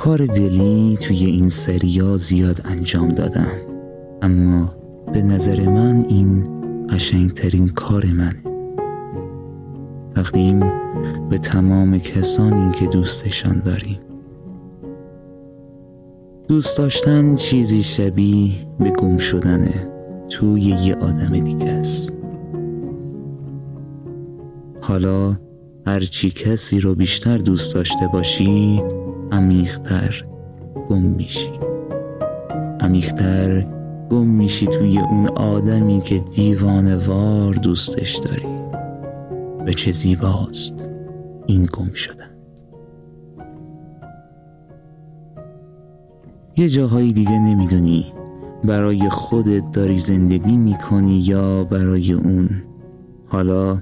کار دلی توی این سریا زیاد انجام دادم. اما به نظر من این قشنگترین کار منه تقدیم به تمام کسانی که دوستشان داریم. دوست داشتن چیزی شبیه به گم شدنه توی یه آدم دیگه است. حالا هرچی کسی رو بیشتر دوست داشته باشی عمیقتر گم میشی. عمیقتر گم میشی توی اون آدمی که دیوانه وار دوستش داری. به چه زیباست این گم شدن. یه جاهایی دیگه نمی‌دونی برای خودت داری زندگی می‌کنی یا برای اون. حالا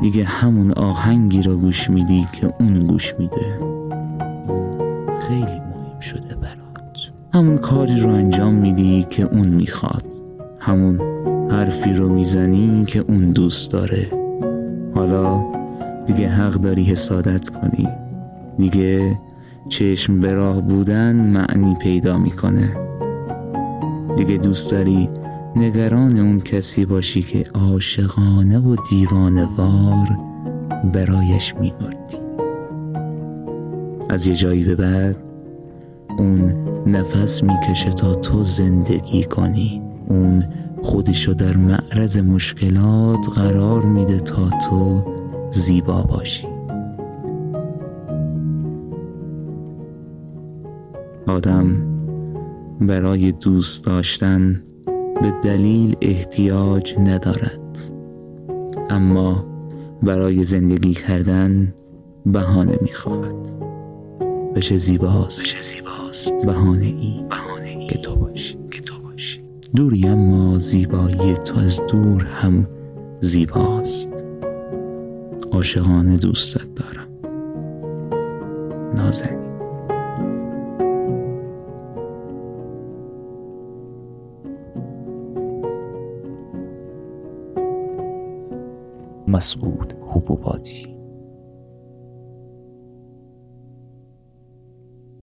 دیگه همون آهنگی را گوش میدی که اون گوش میده. خیلی مهم شده برات. همون کاری رو انجام میدی که اون می‌خواد. همون حرفی رو می‌زنی که اون دوست داره. حالا دیگه حق داری حسادت کنی. دیگه چشم به راه بودن معنی پیدا می‌کنه. دیگه دوست داری نگران اون کسی باشی که عاشقانه و دیوانوار برایش میمردی. از یه جایی به بعد اون نفس می‌کشه تا تو زندگی کنی. اون خودشو در معرض مشکلات قرار میده تا تو زیبا باشی. آدم برای دوست داشتن به دلیل احتیاج ندارد. اما برای زندگی کردن بهانه می‌خواهد. چه زیباست. بهانه ای که تو باشی. دوری اما زیبایی تو از دور هم زیباست. عاشقانه دوستت دارم. نازنین. مسعود حبوباتی.